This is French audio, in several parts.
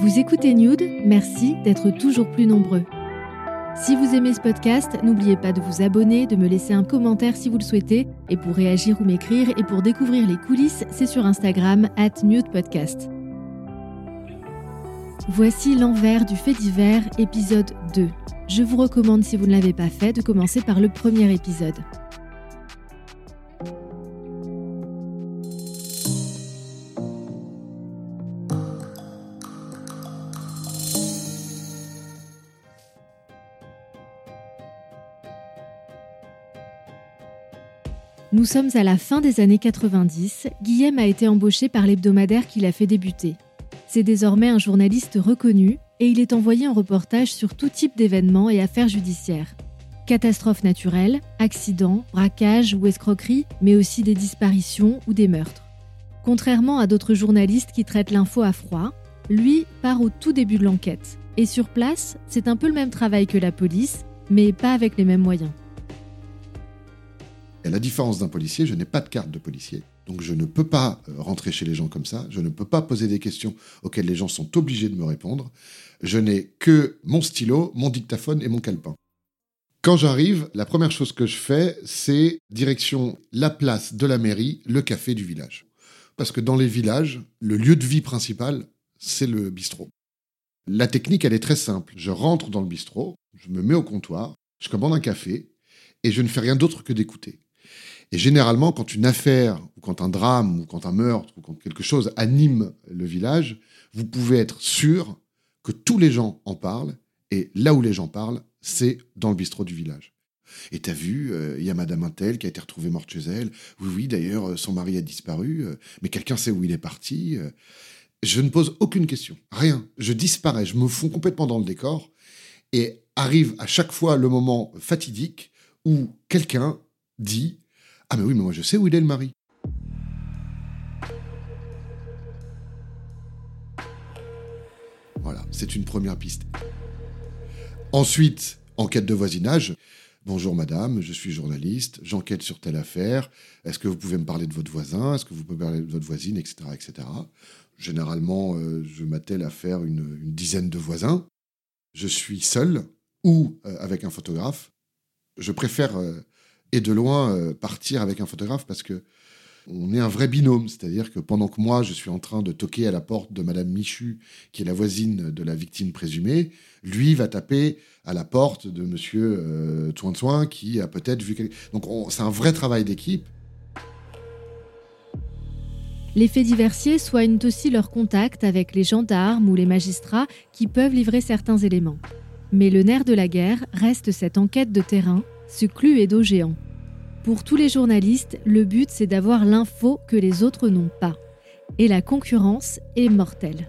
Vous écoutez Nude, merci d'être toujours plus nombreux. Si vous aimez ce podcast, n'oubliez pas de vous abonner, de me laisser un commentaire si vous le souhaitez. Et pour réagir ou m'écrire et pour découvrir les coulisses, c'est sur Instagram, at Podcast. Voici l'envers du fait divers, épisode 2. Je vous recommande, si vous ne l'avez pas fait, de commencer par le premier épisode. Nous sommes à la fin des années 90. Guillaume a été embauché par l'hebdomadaire qui l'a fait débuter. C'est désormais un journaliste reconnu et il est envoyé en reportage sur tout type d'événements et affaires judiciaires. Catastrophes naturelles, accidents, braquages ou escroqueries, mais aussi des disparitions ou des meurtres. Contrairement à d'autres journalistes qui traitent l'info à froid, lui part au tout début de l'enquête. Et sur place, c'est un peu le même travail que la police, mais pas avec les mêmes moyens. La différence d'un policier, je n'ai pas de carte de policier. Donc je ne peux pas euh, rentrer chez les gens comme ça, je ne peux pas poser des questions auxquelles les gens sont obligés de me répondre. Je n'ai que mon stylo, mon dictaphone et mon calepin. Quand j'arrive, la première chose que je fais, c'est direction la place de la mairie, le café du village. Parce que dans les villages, le lieu de vie principal, c'est le bistrot. La technique, elle est très simple. Je rentre dans le bistrot, je me mets au comptoir, je commande un café, et je ne fais rien d'autre que d'écouter. Et généralement, quand une affaire, ou quand un drame, ou quand un meurtre, ou quand quelque chose anime le village, vous pouvez être sûr que tous les gens en parlent, et là où les gens parlent, c'est dans le bistrot du village. Et t'as vu, euh, il y a Madame Intel qui a été retrouvée morte chez elle. Oui, oui, d'ailleurs, euh, son mari a disparu, euh, mais quelqu'un sait où il est parti. Je ne pose aucune question, rien. Je disparais, je me fonds complètement dans le décor, et arrive à chaque fois le moment fatidique où quelqu'un dit ah, mais oui, mais moi je sais où il est le mari. Voilà, c'est une première piste. Ensuite, enquête de voisinage. Bonjour madame, je suis journaliste, j'enquête sur telle affaire. Est-ce que vous pouvez me parler de votre voisin? Est-ce que vous pouvez parler de votre voisine, etc. etc. Généralement, euh, je m'attelle à faire une, dizaine de voisins. Je suis seul ou euh, avec un photographe. Je préfère euh, et de loin euh, partir avec un photographe parce que on est un vrai binôme, c'est-à-dire que pendant que moi je suis en train de toquer à la porte de Madame Michu, qui est la voisine de la victime présumée, lui va taper à la porte de Monsieur euh, qui a peut-être vu quelque... donc c'est un vrai travail d'équipe. Les faits diversiers soignent aussi leur contact avec les gendarmes ou les magistrats qui peuvent livrer certains éléments. Mais le nerf de la guerre reste cette enquête de terrain ce Cluedo géant. Pour tous les journalistes, le but c'est d'avoir l'info que les autres n'ont pas. Et la concurrence est mortelle.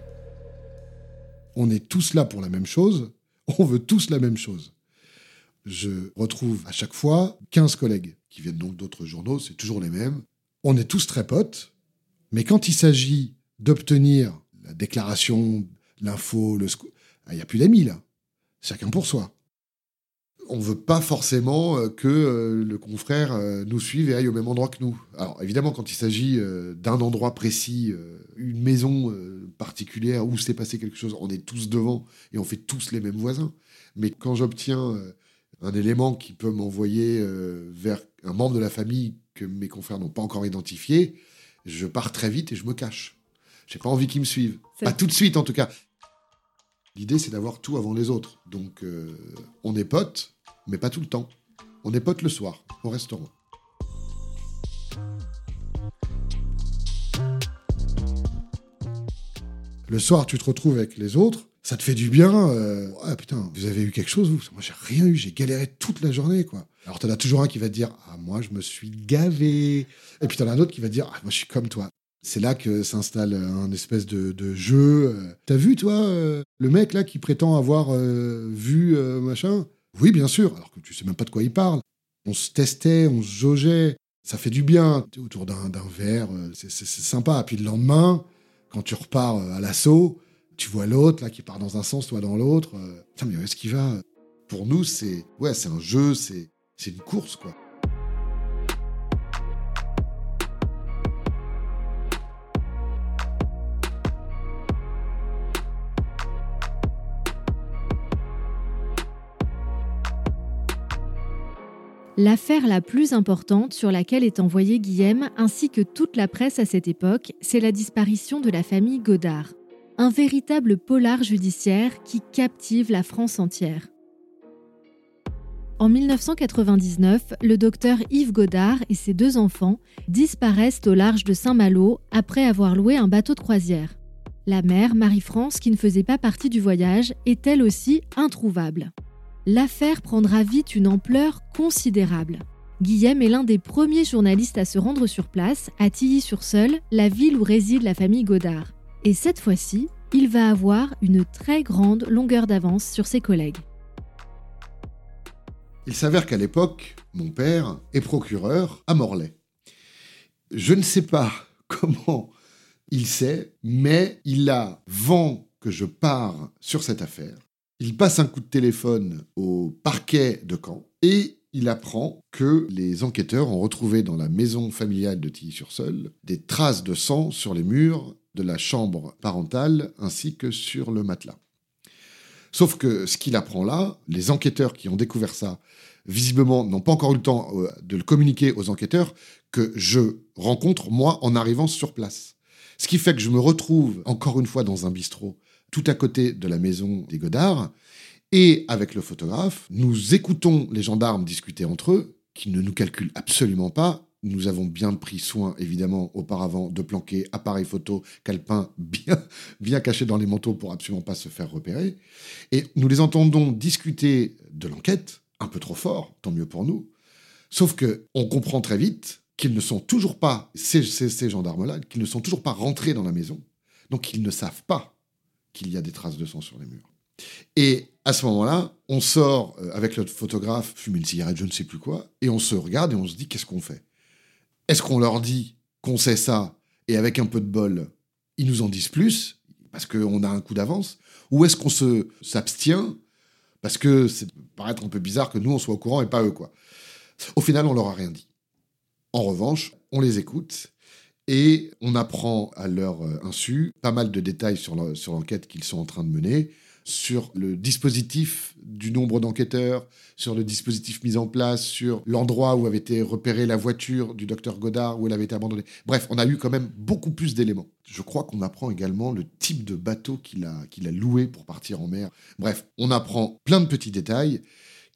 On est tous là pour la même chose, on veut tous la même chose. Je retrouve à chaque fois 15 collègues qui viennent donc d'autres journaux, c'est toujours les mêmes. On est tous très potes, mais quand il s'agit d'obtenir la déclaration, l'info, le ah, il n'y a plus d'amis là. Chacun pour soi on veut pas forcément euh, que euh, le confrère euh, nous suive et aille au même endroit que nous. Alors évidemment, quand il s'agit d'un endroit précis, une maison particulière où s'est passé quelque chose, on est tous devant et on fait tous les mêmes voisins. Mais quand j'obtiens un élément qui peut m'envoyer vers un membre de la famille que mes confrères n'ont pas encore identifié, je pars très vite et je me cache. J'ai pas envie qu'ils me suivent. Pas tout de suite en tout cas. L'idée, c'est d'avoir tout avant les autres. Donc, on est potes, mais pas tout le temps. On est potes le soir, au restaurant. Le soir, tu te retrouves avec les autres, ça te fait du bien. Euh, ah putain, vous avez eu quelque chose, vous? Moi, j'ai rien eu, j'ai galéré toute la journée, quoi. Alors, t'en as toujours un qui va te dire Ah, moi, je me suis gavé. Et puis, t'en as un autre qui va te dire Ah, moi, je suis comme toi. C'est là que s'installe un espèce de, jeu. T'as vu, toi, euh, le mec là qui prétend avoir euh, vu machin? Oui, bien sûr, alors que tu sais même pas de quoi il parle. On se testait, on se jaugeait. Ça fait du bien. Autour d'un verre, euh, c'est sympa. Puis le lendemain, quand tu repars euh, à l'assaut, tu vois l'autre là qui part dans un sens, toi dans l'autre. Euh, tiens, mais où est-ce qu'il va? Pour nous, c'est ouais, c'est un jeu, c'est une course quoi. L'affaire la plus importante sur laquelle est envoyé Guillaume ainsi que toute la presse à cette époque, c'est la disparition de la famille Godard. Un véritable polar judiciaire qui captive la France entière. En 1999, le docteur Yves Godard et ses deux enfants disparaissent au large de Saint-Malo après avoir loué un bateau de croisière. La mère, Marie-France, qui ne faisait pas partie du voyage, est elle aussi introuvable. L'affaire prendra vite une ampleur considérable. Guillaume est l'un des premiers journalistes à se rendre sur place, à Tilly-sur-Seul, la ville où réside la famille Godard. Et cette fois-ci, il va avoir une très grande longueur d'avance sur ses collègues. Il s'avère qu'à l'époque, mon père est procureur à Morlaix. Je ne sais pas comment il sait, mais il a vent que je pars sur cette affaire. Il passe un coup de téléphone au parquet de Caen et il apprend que les enquêteurs ont retrouvé dans la maison familiale de Tilly-sur-Seul des traces de sang sur les murs de la chambre parentale ainsi que sur le matelas. Sauf que ce qu'il apprend là, les enquêteurs qui ont découvert ça, visiblement n'ont pas encore eu le temps euh, de le communiquer aux enquêteurs que je rencontre moi en arrivant sur place. Ce qui fait que je me retrouve encore une fois dans un bistrot tout à côté de la maison des Godards et avec le photographe, nous écoutons les gendarmes discuter entre eux, qui ne nous calculent absolument pas. Nous avons bien pris soin, évidemment, auparavant, de planquer appareil photo calepin bien, bien caché dans les manteaux pour absolument pas se faire repérer. Et nous les entendons discuter de l'enquête, un peu trop fort, tant mieux pour nous. Sauf que on comprend très vite qu'ils ne sont toujours pas, ces, ces, gendarmes-là, qu'ils ne sont toujours pas rentrés dans la maison. Donc ils ne savent pas qu'il y a des traces de sang sur les murs. Et à ce moment-là, on sort euh, avec le photographe, fumer une cigarette, je ne sais plus quoi, et on se regarde et on se dit qu'est-ce qu'on fait? Est-ce qu'on leur dit qu'on sait ça et avec un peu de bol, ils nous en disent plus parce qu'on a un coup d'avance? Ou est-ce qu'on se s'abstient parce que c'est paraître un peu bizarre que nous on soit au courant et pas eux quoi? Au final, on leur a rien dit. En revanche, on les écoute et on apprend à leur euh, insu pas mal de détails sur l'enquête qu'ils sont en train de mener, sur le dispositif du nombre d'enquêteurs, sur le dispositif mis en place, sur l'endroit où avait été repérée la voiture du docteur Godard, où elle avait été abandonnée. Bref, on a eu quand même beaucoup plus d'éléments. Je crois qu'on apprend également le type de bateau qu'il a, qu'il a loué pour partir en mer. Bref, on apprend plein de petits détails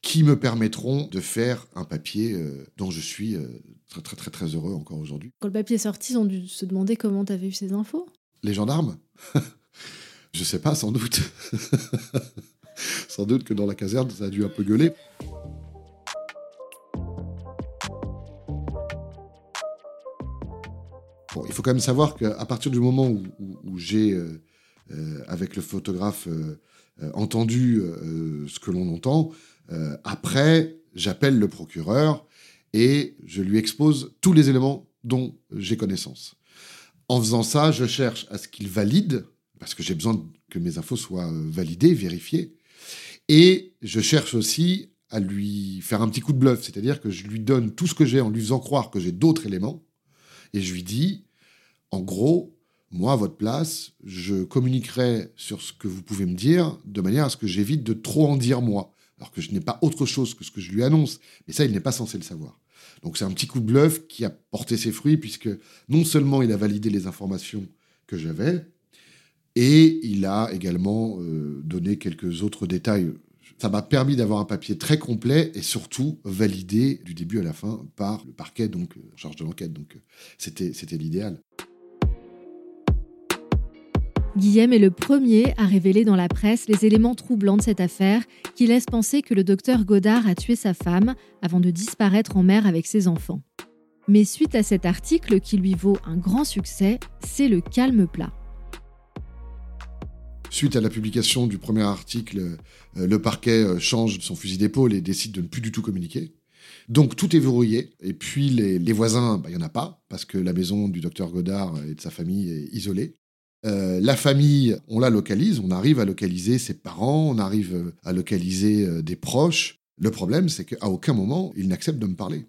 qui me permettront de faire un papier euh, dont je suis euh, très très très très heureux encore aujourd'hui. Quand le papier est sorti, ils ont dû se demander comment tu avais eu ces infos? Les gendarmes? Je sais pas, sans doute. sans doute que dans la caserne, ça a dû un peu gueuler. Bon, il faut quand même savoir qu'à partir du moment où, j'ai, euh, avec le photographe, entendu ce que l'on entend, euh, après, j'appelle le procureur et je lui expose tous les éléments dont j'ai connaissance. En faisant ça, je cherche à ce qu'il valide, parce que j'ai besoin que mes infos soient euh, validées, vérifiées. Et je cherche aussi à lui faire un petit coup de bluff, c'est-à-dire que je lui donne tout ce que j'ai en lui faisant croire que j'ai d'autres éléments. Et je lui dis, en gros, moi, à votre place, je communiquerai sur ce que vous pouvez me dire de manière à ce que j'évite de trop en dire moi alors que je n'ai pas autre chose que ce que je lui annonce. Mais ça, il n'est pas censé le savoir. Donc c'est un petit coup de bluff qui a porté ses fruits, puisque non seulement il a validé les informations que j'avais, et il a également euh, donné quelques autres détails. Ça m'a permis d'avoir un papier très complet et surtout validé du début à la fin par le parquet, donc en charge de l'enquête. Donc c'était l'idéal. Guillaume est le premier à révéler dans la presse les éléments troublants de cette affaire qui laissent penser que le docteur Godard a tué sa femme avant de disparaître en mer avec ses enfants. Mais suite à cet article qui lui vaut un grand succès, c'est le calme plat. Suite à la publication du premier article, euh, le parquet euh, change son fusil d'épaule et décide de ne plus du tout communiquer. Donc tout est verrouillé. Et puis les, voisins, bah, il n'y en a pas, parce que la maison du docteur Godard et de sa famille est isolée. Euh, la famille, on la localise, on arrive à localiser ses parents, on arrive euh, à localiser euh, des proches. Le problème, c'est qu'à aucun moment, ils n'acceptent de me parler.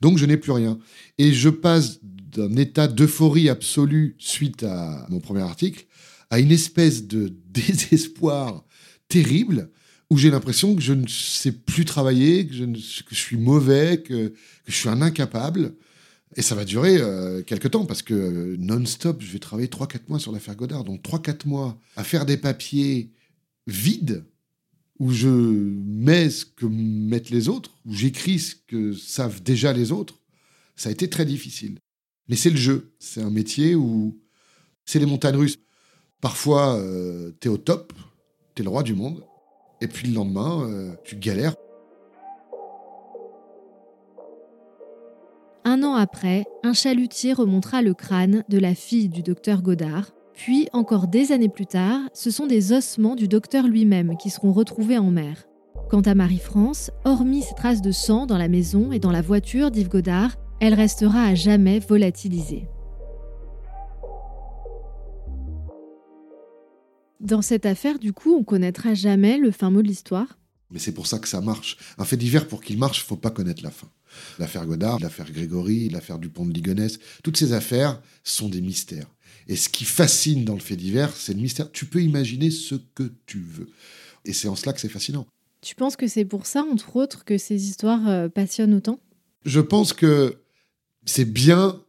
Donc je n'ai plus rien. Et je passe d'un état d'euphorie absolue suite à mon premier article à une espèce de désespoir terrible où j'ai l'impression que je ne sais plus travailler, que je, suis mauvais, que, que, je suis un incapable. Et ça va durer euh, quelques temps parce que non-stop, je vais travailler 3-4 mois sur l'affaire Godard. Donc 3-4 mois à faire des papiers vides où je mets ce que mettent les autres, où j'écris ce que savent déjà les autres, ça a été très difficile. Mais c'est le jeu. C'est un métier où c'est les montagnes russes. Parfois, euh, t'es au top, t'es le roi du monde. Et puis le lendemain, euh, tu galères. Après, un chalutier remontera le crâne de la fille du docteur Godard. Puis, encore des années plus tard, ce sont des ossements du docteur lui-même qui seront retrouvés en mer. Quant à Marie-France, hormis ces traces de sang dans la maison et dans la voiture d'Yves Godard, elle restera à jamais volatilisée. Dans cette affaire, du coup, on connaîtra jamais le fin mot de l'histoire? Mais c'est pour ça que ça marche. Un fait divers, pour qu'il marche, il faut pas connaître la fin. L'affaire Godard, l'affaire Grégory, l'affaire Dupont de Ligonnès, toutes ces affaires sont des mystères. Et ce qui fascine dans le fait divers, c'est le mystère. Tu peux imaginer ce que tu veux. Et c'est en cela que c'est fascinant. Tu penses que c'est pour ça, entre autres, que ces histoires euh, passionnent autant? Je pense que c'est bien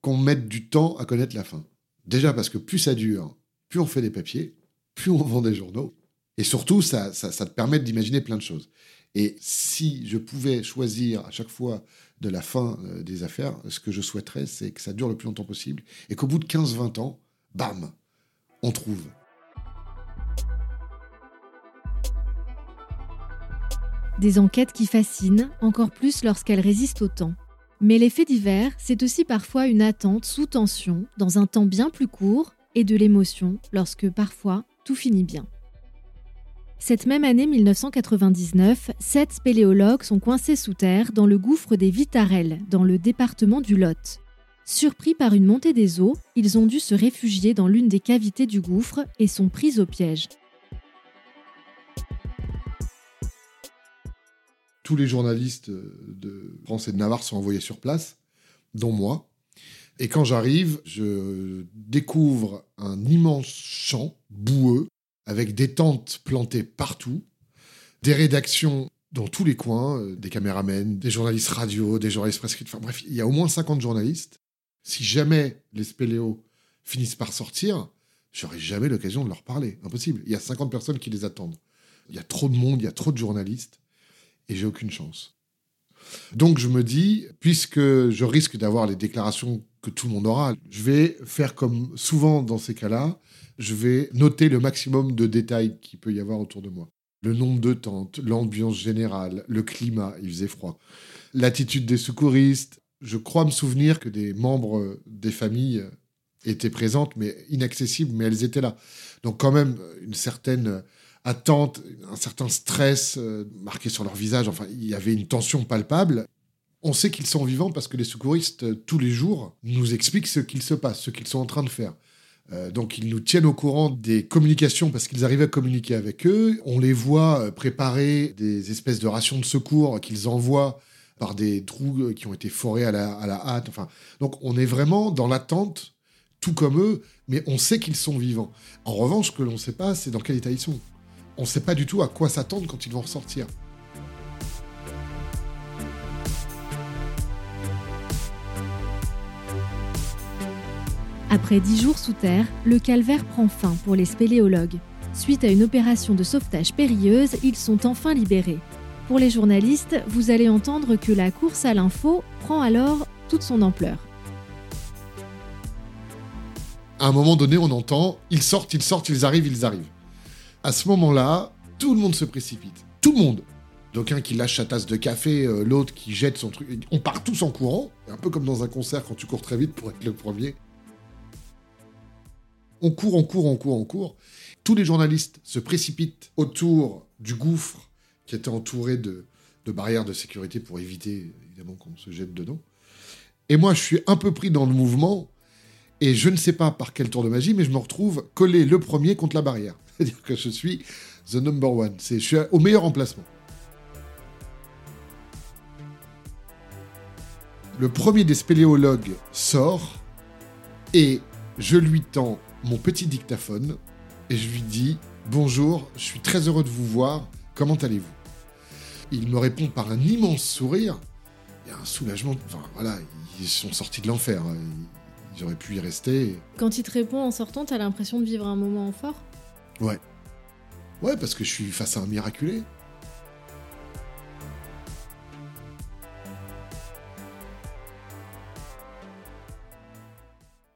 qu'on mette du temps à connaître la fin. Déjà parce que plus ça dure, plus on fait des papiers, plus on vend des journaux. Et surtout, ça, te permet d'imaginer plein de choses. Et si je pouvais choisir à chaque fois de la fin euh, des affaires, ce que je souhaiterais, c'est que ça dure le plus longtemps possible et qu'au bout de 15-20 ans, bam, on trouve. Des enquêtes qui fascinent, encore plus lorsqu'elles résistent au temps. Mais les faits divers, c'est aussi parfois une attente sous tension, dans un temps bien plus court, et de l'émotion lorsque parfois tout finit bien. Cette même année 1999, sept spéléologues sont coincés sous terre dans le gouffre des Vitarelles, dans le département du Lot. Surpris par une montée des eaux, ils ont dû se réfugier dans l'une des cavités du gouffre et sont pris au piège. Tous les journalistes de France et de Navarre sont envoyés sur place, dont moi. Et quand j'arrive, je découvre un immense champ boueux avec des tentes plantées partout, des rédactions dans tous les coins, euh, des caméramens, des journalistes radio, des journalistes prescrits. Enfin bref, il y a au moins 50 journalistes. Si jamais les spéléos finissent par sortir, j'aurai jamais l'occasion de leur parler. Impossible. Il y a 50 personnes qui les attendent. Il y a trop de monde, il y a trop de journalistes, et j'ai aucune chance. Donc je me dis, puisque je risque d'avoir les déclarations que tout le monde aura, je vais faire comme souvent dans ces cas-là, je vais noter le maximum de détails qu'il peut y avoir autour de moi. Le nombre de tentes, l'ambiance générale, le climat, il faisait froid, l'attitude des secouristes. Je crois me souvenir que des membres des familles étaient présentes, mais inaccessibles, mais elles étaient là. Donc quand même une certaine attente, un certain stress euh, marqué sur leur visage. Enfin, il y avait une tension palpable. On sait qu'ils sont vivants parce que les secouristes, euh, tous les jours, nous expliquent ce qu'il se passe, ce qu'ils sont en train de faire. Euh, donc ils nous tiennent au courant des communications parce qu'ils arrivent à communiquer avec eux. On les voit préparer des espèces de rations de secours qu'ils envoient par des trous qui ont été forés à la, à la hâte. Enfin, donc on est vraiment dans l'attente, tout comme eux, mais on sait qu'ils sont vivants. En revanche, ce que l'on ne sait pas, c'est dans quel état ils sont on ne sait pas du tout à quoi s'attendre quand ils vont ressortir. Après dix jours sous terre, le calvaire prend fin pour les spéléologues. Suite à une opération de sauvetage périlleuse, ils sont enfin libérés. Pour les journalistes, vous allez entendre que la course à l'info prend alors toute son ampleur. À un moment donné, on entend ils sortent, ils sortent, ils arrivent, ils arrivent. À ce moment-là, tout le monde se précipite. Tout le monde. Donc un qui lâche sa tasse de café, euh, l'autre qui jette son truc. On part tous en courant, un peu comme dans un concert quand tu cours très vite pour être le premier. On court, on court, on court, on court. Tous les journalistes se précipitent autour du gouffre qui était entouré de, barrières de sécurité pour éviter évidemment qu'on se jette dedans. Et moi, je suis un peu pris dans le mouvement et je ne sais pas par quel tour de magie, mais je me retrouve collé le premier contre la barrière. C'est-à-dire que je suis the number one. je suis au meilleur emplacement. Le premier des spéléologues sort et je lui tends mon petit dictaphone et je lui dis Bonjour, je suis très heureux de vous voir. comment allez-vous? Il me répond par un immense sourire. Il y a un soulagement. Enfin, voilà, ils sont sortis de l'enfer. hein. Ils auraient pu y rester. Quand il te répond en sortant, t'as l'impression de vivre un moment fort? Ouais. Ouais, parce que je suis face à un miraculé.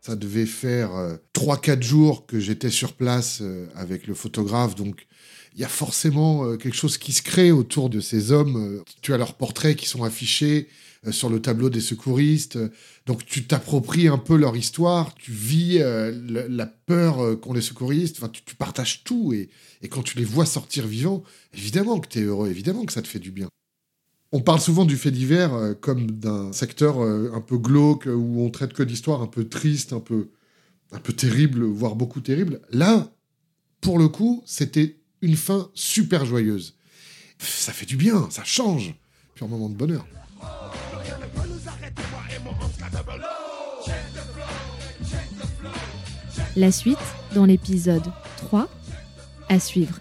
Ça devait faire 3-4 jours que j'étais sur place euh, avec le photographe, donc il y a forcément euh, quelque chose qui se crée autour de ces hommes. Euh, Tu as leurs portraits qui sont affichés euh, sur le tableau des secouristes, euh, donc tu t'appropries un peu leur histoire, tu vis euh, la peur euh, qu'ont les secouristes, enfin, tu, tu partages tout, et, et quand tu les vois sortir vivants, évidemment que tu es heureux, évidemment que ça te fait du bien. On parle souvent du fait divers euh, comme d'un secteur euh, un peu glauque, où on traite que d'histoires un peu tristes, un peu, un peu terribles, voire beaucoup terribles. Là, pour le coup, c'était une fin super joyeuse. Ça fait du bien, ça change. Pur moment de bonheur. La suite dans l'épisode 3 à suivre.